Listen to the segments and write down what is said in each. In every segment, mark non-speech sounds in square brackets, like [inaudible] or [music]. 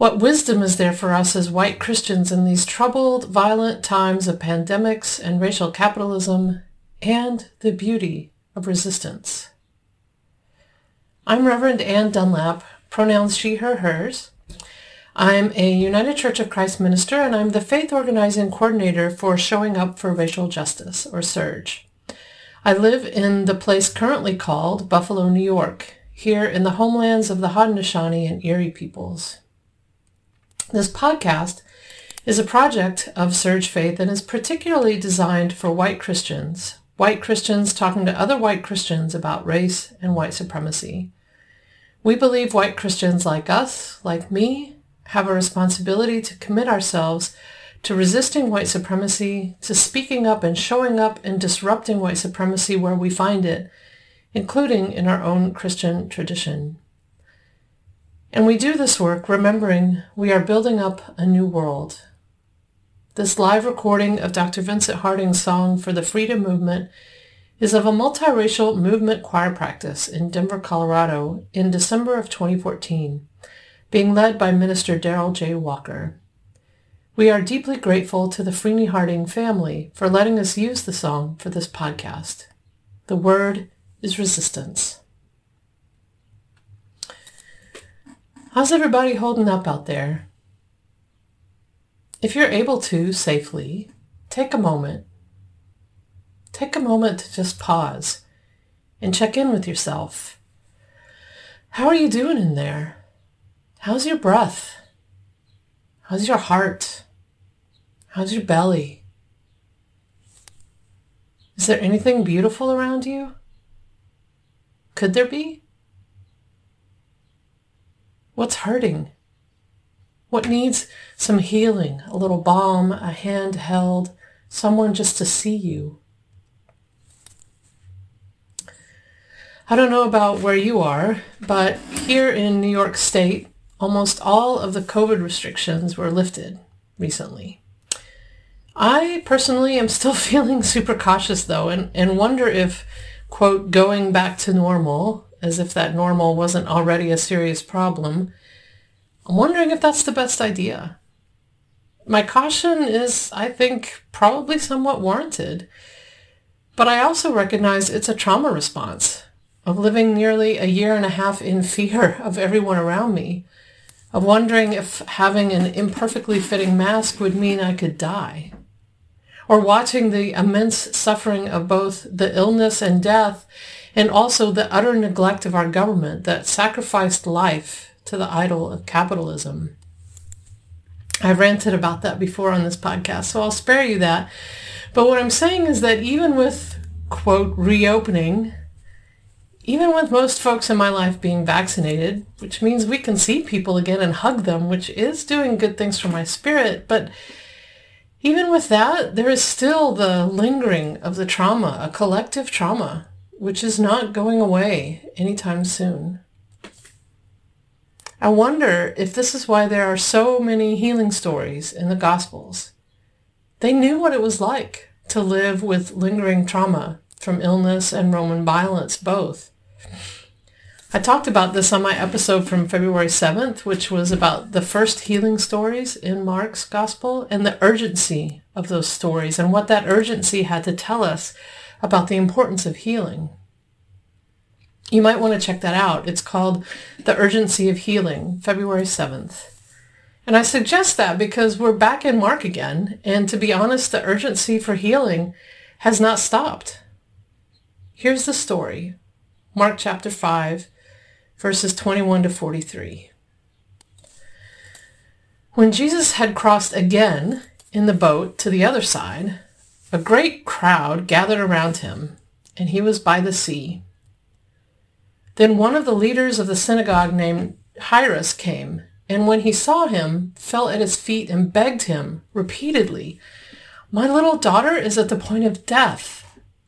What wisdom is there for us as white Christians in these troubled, violent times of pandemics and racial capitalism and the beauty of resistance? I'm Reverend Anne Dunlap, pronouns she, her, hers. I'm a United Church of Christ minister and I'm the faith organizing coordinator for Showing Up for Racial Justice, or SURJ. I live in the place currently called Buffalo, New York, here in the homelands of the Haudenosaunee and Erie peoples. This podcast is a project of SURJ Faith and is particularly designed for white Christians, white Christians talking to other white Christians about race and white supremacy. We believe white Christians like us, like me, have a responsibility to commit ourselves to resisting white supremacy, to speaking up and showing up and disrupting white supremacy where we find it, including in our own Christian tradition. And we do this work remembering we are building up a new world. This live recording of Dr. Vincent Harding's song for the Freedom Movement is of a multiracial movement choir practice in Denver, Colorado in December of 2014, being led by Minister Darrell J. Walker. We are deeply grateful to the Freeney Harding family for letting us use the song for this podcast. The word is resistance. How's everybody holding up out there? If you're able to safely, take a moment. Take a moment to just pause and check in with yourself. How are you doing in there? How's your breath? How's your heart? How's your belly? Is there anything beautiful around you? Could there be? What's hurting? What needs some healing? A little balm, a hand held, someone just to see you. I don't know about where you are, but here in New York State, almost all of the COVID restrictions were lifted recently. I personally am still [laughs] feeling super cautious though and, and wonder if, quote, going back to normal as if that normal wasn't already a serious problem. I'm wondering if that's the best idea. My caution is, I think, probably somewhat warranted. But I also recognize it's a trauma response of living nearly a year and a half in fear of everyone around me, of wondering if having an imperfectly fitting mask would mean I could die, or watching the immense suffering of both the illness and death and also the utter neglect of our government that sacrificed life to the idol of capitalism. I've ranted about that before on this podcast, so I'll spare you that. But what I'm saying is that even with, quote, reopening, even with most folks in my life being vaccinated, which means we can see people again and hug them, which is doing good things for my spirit, but even with that, there is still the lingering of the trauma, a collective trauma which is not going away anytime soon. I wonder if this is why there are so many healing stories in the Gospels. They knew what it was like to live with lingering trauma from illness and Roman violence both. I talked about this on my episode from February 7th, which was about the first healing stories in Mark's Gospel and the urgency of those stories and what that urgency had to tell us about the importance of healing. You might want to check that out. It's called The Urgency of Healing, February 7th. And I suggest that because we're back in Mark again, and to be honest, the urgency for healing has not stopped. Here's the story. Mark chapter 5, verses 21 to 43. When Jesus had crossed again in the boat to the other side, a great crowd gathered around him, and he was by the sea. Then one of the leaders of the synagogue named Jairus came, and when he saw him, fell at his feet and begged him repeatedly, My little daughter is at the point of death.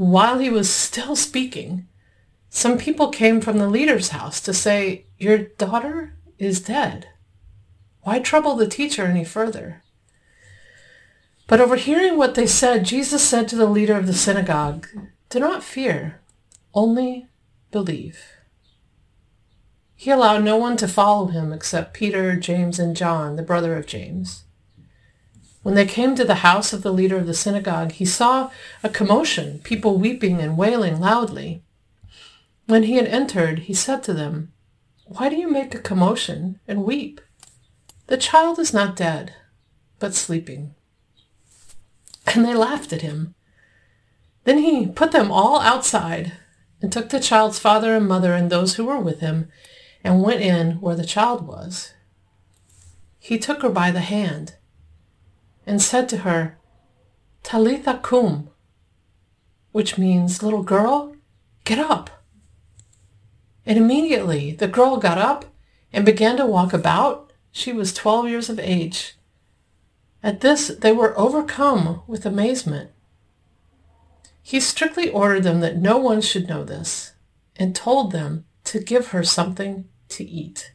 While he was still speaking, some people came from the leader's house to say, Your daughter is dead. Why trouble the teacher any further? But overhearing what they said, Jesus said to the leader of the synagogue, Do not fear, only believe. He allowed no one to follow him except Peter, James, and John, the brother of James. When they came to the house of the leader of the synagogue, he saw a commotion, people weeping and wailing loudly. When he had entered, he said to them, Why do you make a commotion and weep? The child is not dead, but sleeping and they laughed at him. Then he put them all outside and took the child's father and mother and those who were with him and went in where the child was. He took her by the hand and said to her, Talitha cum, which means, little girl, get up. And immediately the girl got up and began to walk about. She was 12 years of age. At this they were overcome with amazement. He strictly ordered them that no one should know this, and told them to give her something to eat.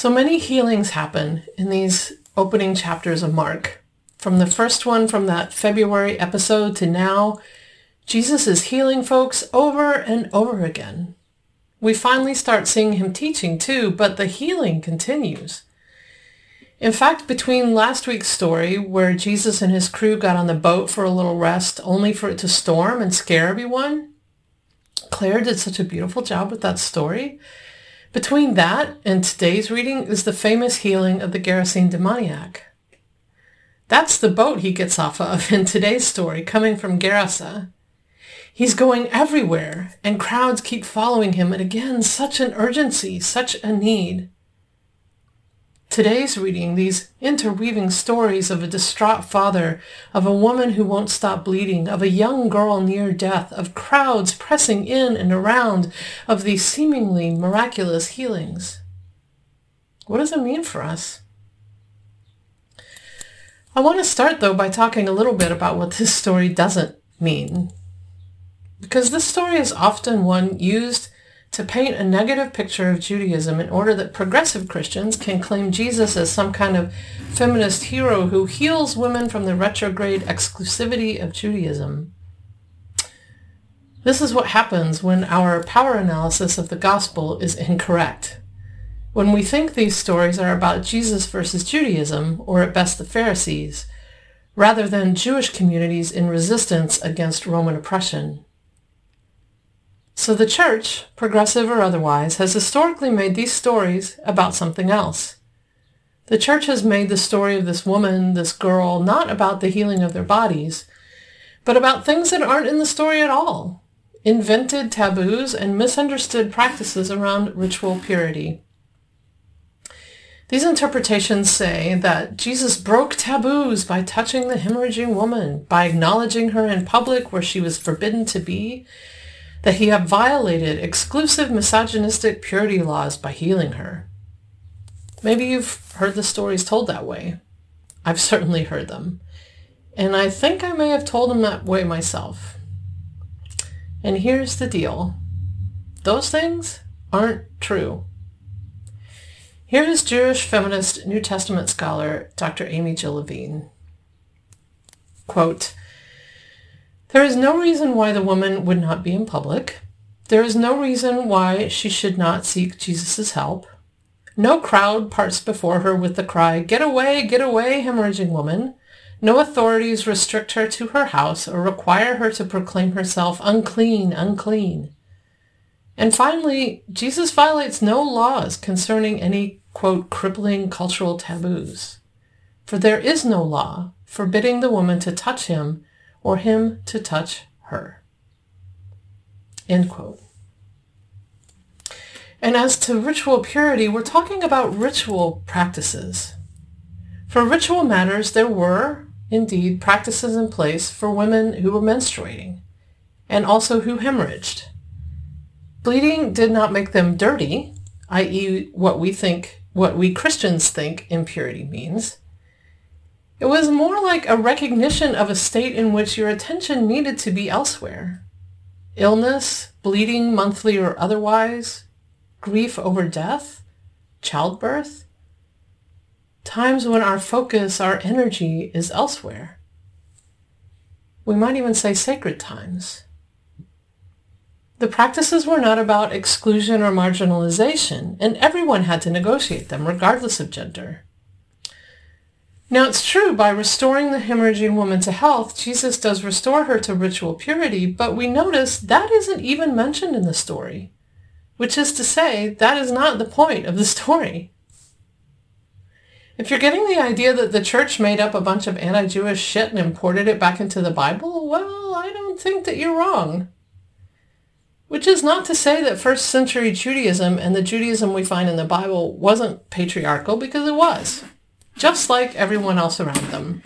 So many healings happen in these opening chapters of Mark. From the first one from that February episode to now, Jesus is healing folks over and over again. We finally start seeing him teaching too, but the healing continues. In fact, between last week's story, where Jesus and his crew got on the boat for a little rest only for it to storm and scare everyone, Claire did such a beautiful job with that story. Between that and today's reading is the famous healing of the Gerasene demoniac. That's the boat he gets off of in today's story, coming from Gerasa. He's going everywhere, and crowds keep following him, and again, such an urgency, such a need. Today's reading, these interweaving stories of a distraught father, of a woman who won't stop bleeding, of a young girl near death, of crowds pressing in and around, of these seemingly miraculous healings. What does it mean for us? I want to start though by talking a little bit about what this story doesn't mean. Because this story is often one used to paint a negative picture of Judaism in order that progressive Christians can claim Jesus as some kind of feminist hero who heals women from the retrograde exclusivity of Judaism. This is what happens when our power analysis of the gospel is incorrect. When we think these stories are about Jesus versus Judaism, or at best the Pharisees, rather than Jewish communities in resistance against Roman oppression. So the church, progressive or otherwise, has historically made these stories about something else. The church has made the story of this woman, this girl, not about the healing of their bodies, but about things that aren't in the story at all. Invented taboos and misunderstood practices around ritual purity. These interpretations say that Jesus broke taboos by touching the hemorrhaging woman, by acknowledging her in public where she was forbidden to be, that he had violated exclusive misogynistic purity laws by healing her. Maybe you've heard the stories told that way. I've certainly heard them. And I think I may have told them that way myself. And here's the deal. Those things aren't true. Here is Jewish feminist New Testament scholar Dr. Amy Jill Levine. Quote, There is no reason why the woman would not be in public. There is no reason why she should not seek Jesus' help. No crowd parts before her with the cry, Get away, get away, hemorrhaging woman. No authorities restrict her to her house or require her to proclaim herself unclean, unclean. And finally, Jesus violates no laws concerning any quote, crippling cultural taboos. For there is no law forbidding the woman to touch him or him to touch her. End quote. And as to ritual purity, we're talking about ritual practices. For ritual matters, there were, indeed, practices in place for women who were menstruating and also who hemorrhaged. Bleeding did not make them dirty, i.e. what we think what we Christians think impurity means. It was more like a recognition of a state in which your attention needed to be elsewhere. Illness, bleeding monthly or otherwise, grief over death, childbirth. Times when our focus, our energy is elsewhere. We might even say sacred times. The practices were not about exclusion or marginalization, and everyone had to negotiate them, regardless of gender. Now it's true, by restoring the hemorrhaging woman to health, Jesus does restore her to ritual purity, but we notice that isn't even mentioned in the story, which is to say, that is not the point of the story. If you're getting the idea that the church made up a bunch of anti-Jewish shit and imported it back into the Bible, well, I don't think that you're wrong. Which is not to say that first century Judaism and the Judaism we find in the Bible wasn't patriarchal because it was, just like everyone else around them.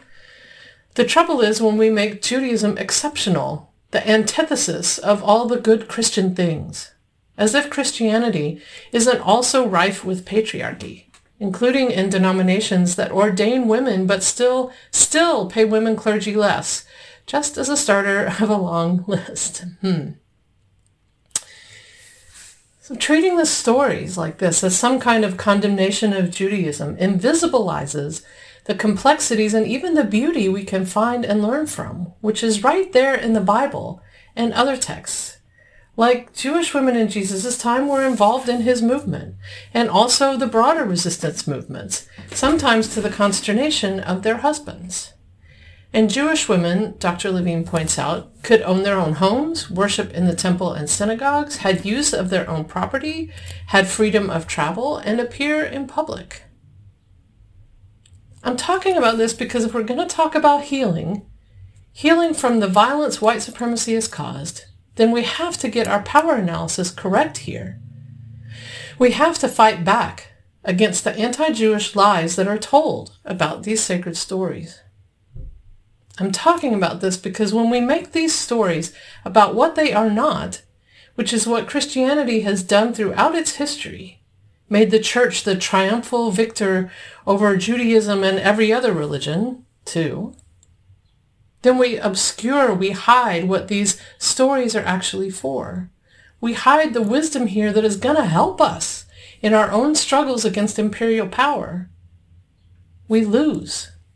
The trouble is when we make Judaism exceptional, the antithesis of all the good Christian things, as if Christianity isn't also rife with patriarchy, including in denominations that ordain women but still, still pay women clergy less, just as a starter of a long [laughs] list. Hmm. So treating the stories like this as some kind of condemnation of Judaism invisibilizes the complexities and even the beauty we can find and learn from, which is right there in the Bible and other texts. Like Jewish women in Jesus' time were involved in his movement, and also the broader resistance movements, sometimes to the consternation of their husbands. And Jewish women, Dr. Levine points out, could own their own homes, worship in the temple and synagogues, had use of their own property, had freedom of travel, and appear in public. I'm talking about this because if we're going to talk about healing, healing from the violence white supremacy has caused, then we have to get our power analysis correct here. We have to fight back against the anti-Jewish lies that are told about these sacred stories. I'm talking about this because when we make these stories about what they are not, which is what Christianity has done throughout its history, made the church the triumphal victor over Judaism and every other religion, too, then we obscure, we hide what these stories are actually for. We hide the wisdom here that is going to help us in our own struggles against imperial power. We lose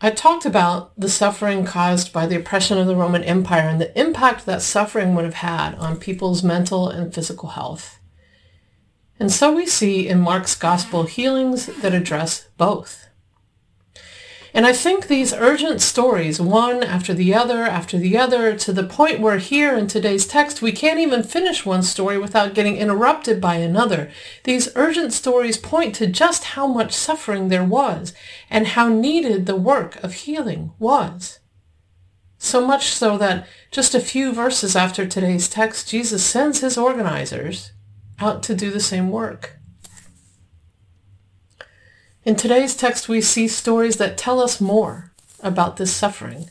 I talked about the suffering caused by the oppression of the Roman Empire and the impact that suffering would have had on people's mental and physical health. And so we see in Mark's gospel healings that address both. And I think these urgent stories, one after the other after the other, to the point where here in today's text we can't even finish one story without getting interrupted by another. These urgent stories point to just how much suffering there was and how needed the work of healing was. So much so that just a few verses after today's text, Jesus sends his organizers out to do the same work. In today's text, we see stories that tell us more about this suffering.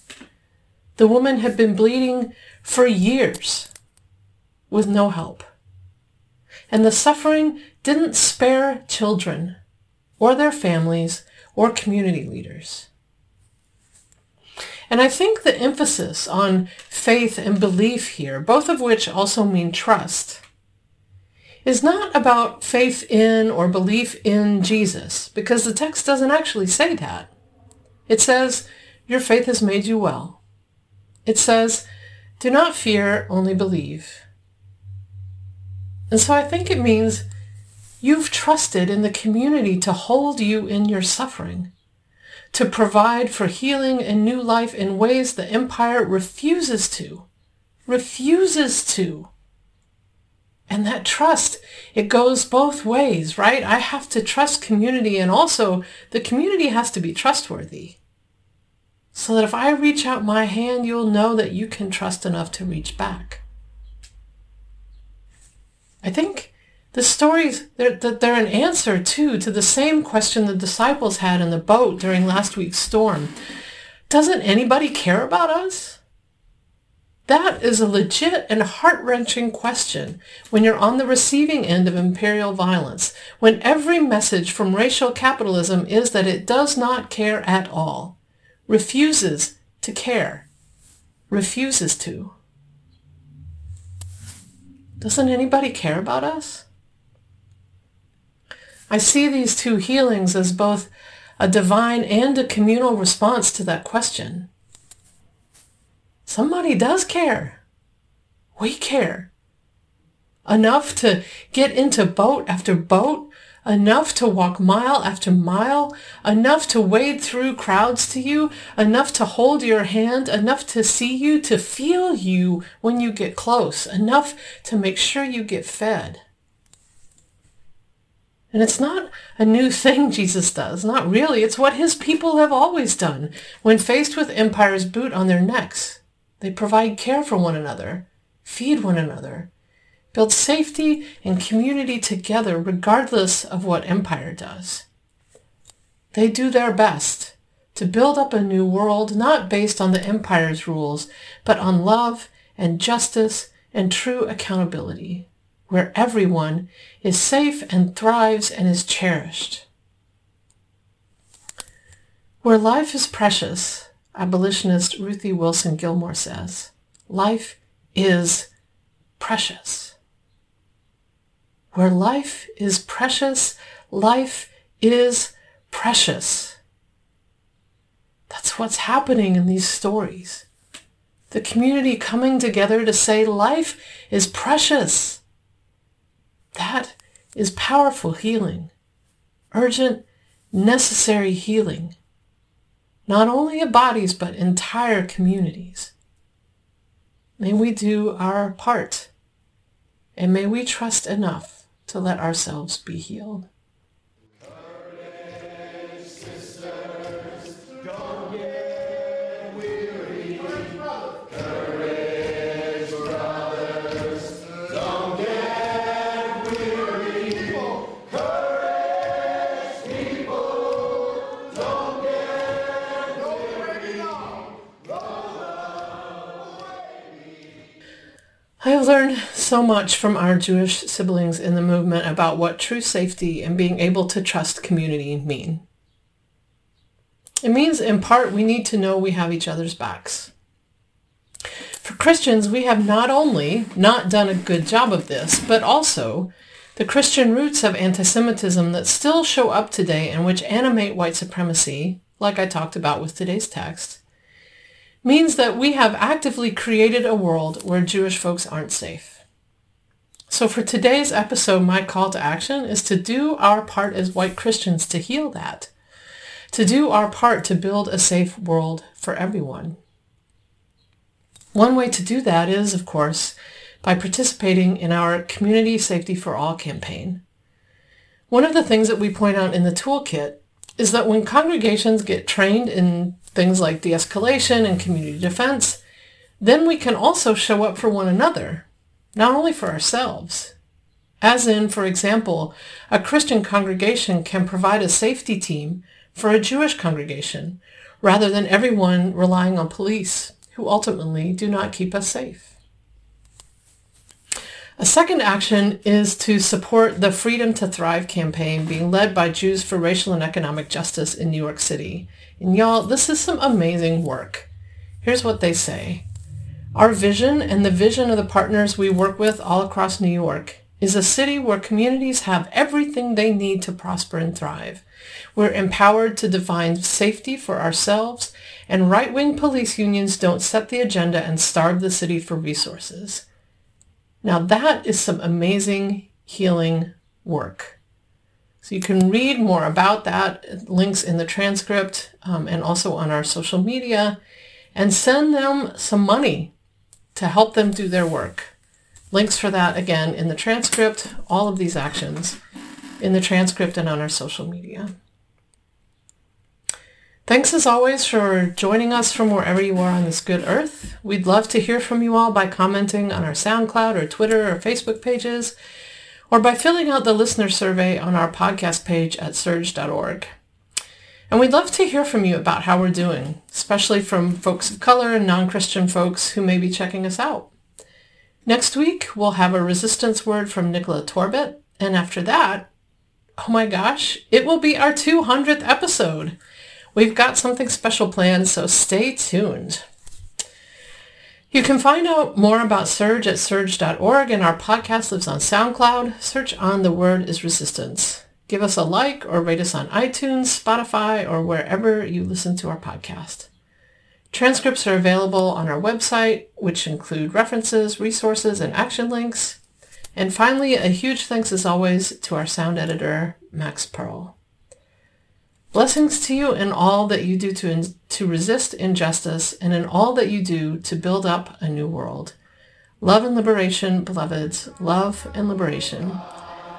The woman had been bleeding for years with no help. And the suffering didn't spare children or their families or community leaders. And I think the emphasis on faith and belief here, both of which also mean trust, is not about faith in or belief in Jesus, because the text doesn't actually say that. It says, your faith has made you well. It says, do not fear, only believe. And so I think it means you've trusted in the community to hold you in your suffering, to provide for healing and new life in ways the empire refuses to, refuses to. And that trust, it goes both ways, right? I have to trust community and also the community has to be trustworthy. So that if I reach out my hand, you'll know that you can trust enough to reach back. I think the stories, they're, they're an answer too to the same question the disciples had in the boat during last week's storm. Doesn't anybody care about us? That is a legit and heart-wrenching question when you're on the receiving end of imperial violence, when every message from racial capitalism is that it does not care at all, refuses to care, refuses to. Doesn't anybody care about us? I see these two healings as both a divine and a communal response to that question. Somebody does care. We care. Enough to get into boat after boat, enough to walk mile after mile, enough to wade through crowds to you, enough to hold your hand, enough to see you, to feel you when you get close, enough to make sure you get fed. And it's not a new thing [laughs] Jesus does, not really. It's what his people have always done when faced with empire's boot on their necks. They provide care for one another, feed one another, build safety and community together regardless of what empire does. They do their best to build up a new world not based on the empire's rules, but on love and justice and true accountability, where everyone is safe and thrives and is cherished. Where life is precious, abolitionist Ruthie Wilson Gilmore says, life is precious. Where life is precious, life is precious. That's what's happening in these stories. The community coming together to say life is precious. That is powerful healing, urgent, necessary healing not only of bodies, but entire communities. May we do our part, and may we trust enough to let ourselves be healed. Learned so much from our Jewish siblings in the movement about what true safety and being able to trust community mean. It means, in part, we need to know we have each other's backs. For Christians, we have not only not done a good job of this, but also The Christian roots of anti-Semitism that still show up today and which animate white supremacy, like I talked about with today's text, means that we have actively created a world where Jewish folks aren't safe. So for today's episode, my call to action is to do our part as white Christians to heal that, to do our part to build a safe world for everyone. One way to do that is, of course, by participating in our Community Safety for All campaign. One of the things that we point out in the toolkit is that when congregations get trained in things like de-escalation and community defense, then we can also show up for one another, not only for ourselves. As in, for example, a Christian congregation can provide a safety team for a Jewish congregation, rather than everyone relying on police, who ultimately do not keep us safe. A second action is to support the Freedom to Thrive campaign being led by Jews for Racial and Economic Justice in New York City. And y'all, this is some amazing work. Here's what they say. Our vision and the vision of the partners we work with all across New York is a city where communities have everything they need to prosper and thrive. We're empowered to define safety for ourselves, and right-wing police unions don't set the agenda and starve the city for resources. Now that is some amazing healing work. So you can read more about that, links in the transcript um, and also on our social media, and send them some money to help them do their work. Links for that again in the transcript, all of these actions in the transcript and on our social media. Thanks as always for joining us from wherever you are on this good earth. We'd love to hear from you all by commenting on our SoundCloud or Twitter or Facebook pages, or by filling out the listener survey on our podcast page at surj.org. And we'd love to hear from you about how we're doing, especially from folks of color and non-Christian folks who may be checking us out. Next week, we'll have a resistance word from Nicola Torbett, and after that, oh my gosh, it will be our 200th episode. We've got something special planned, so stay tuned. You can find out more about SURJ at surj.org and our podcast lives on SoundCloud. Search on The Word is Resistance. Give us a like or rate us on iTunes, Spotify, or wherever you listen to our podcast. Transcripts are available on our website, which include references, resources, and action links. And finally, a huge thanks as always to our sound editor, Max Pearl. Blessings to you in all that you do to, in, to resist injustice and in all that you do to build up a new world. Love and liberation, beloveds. Love and liberation.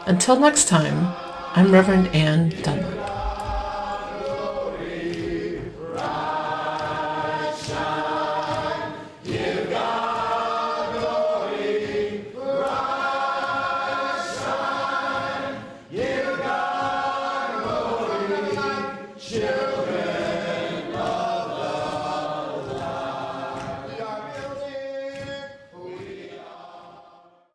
Until next time, I'm Reverend Anne Dunlap.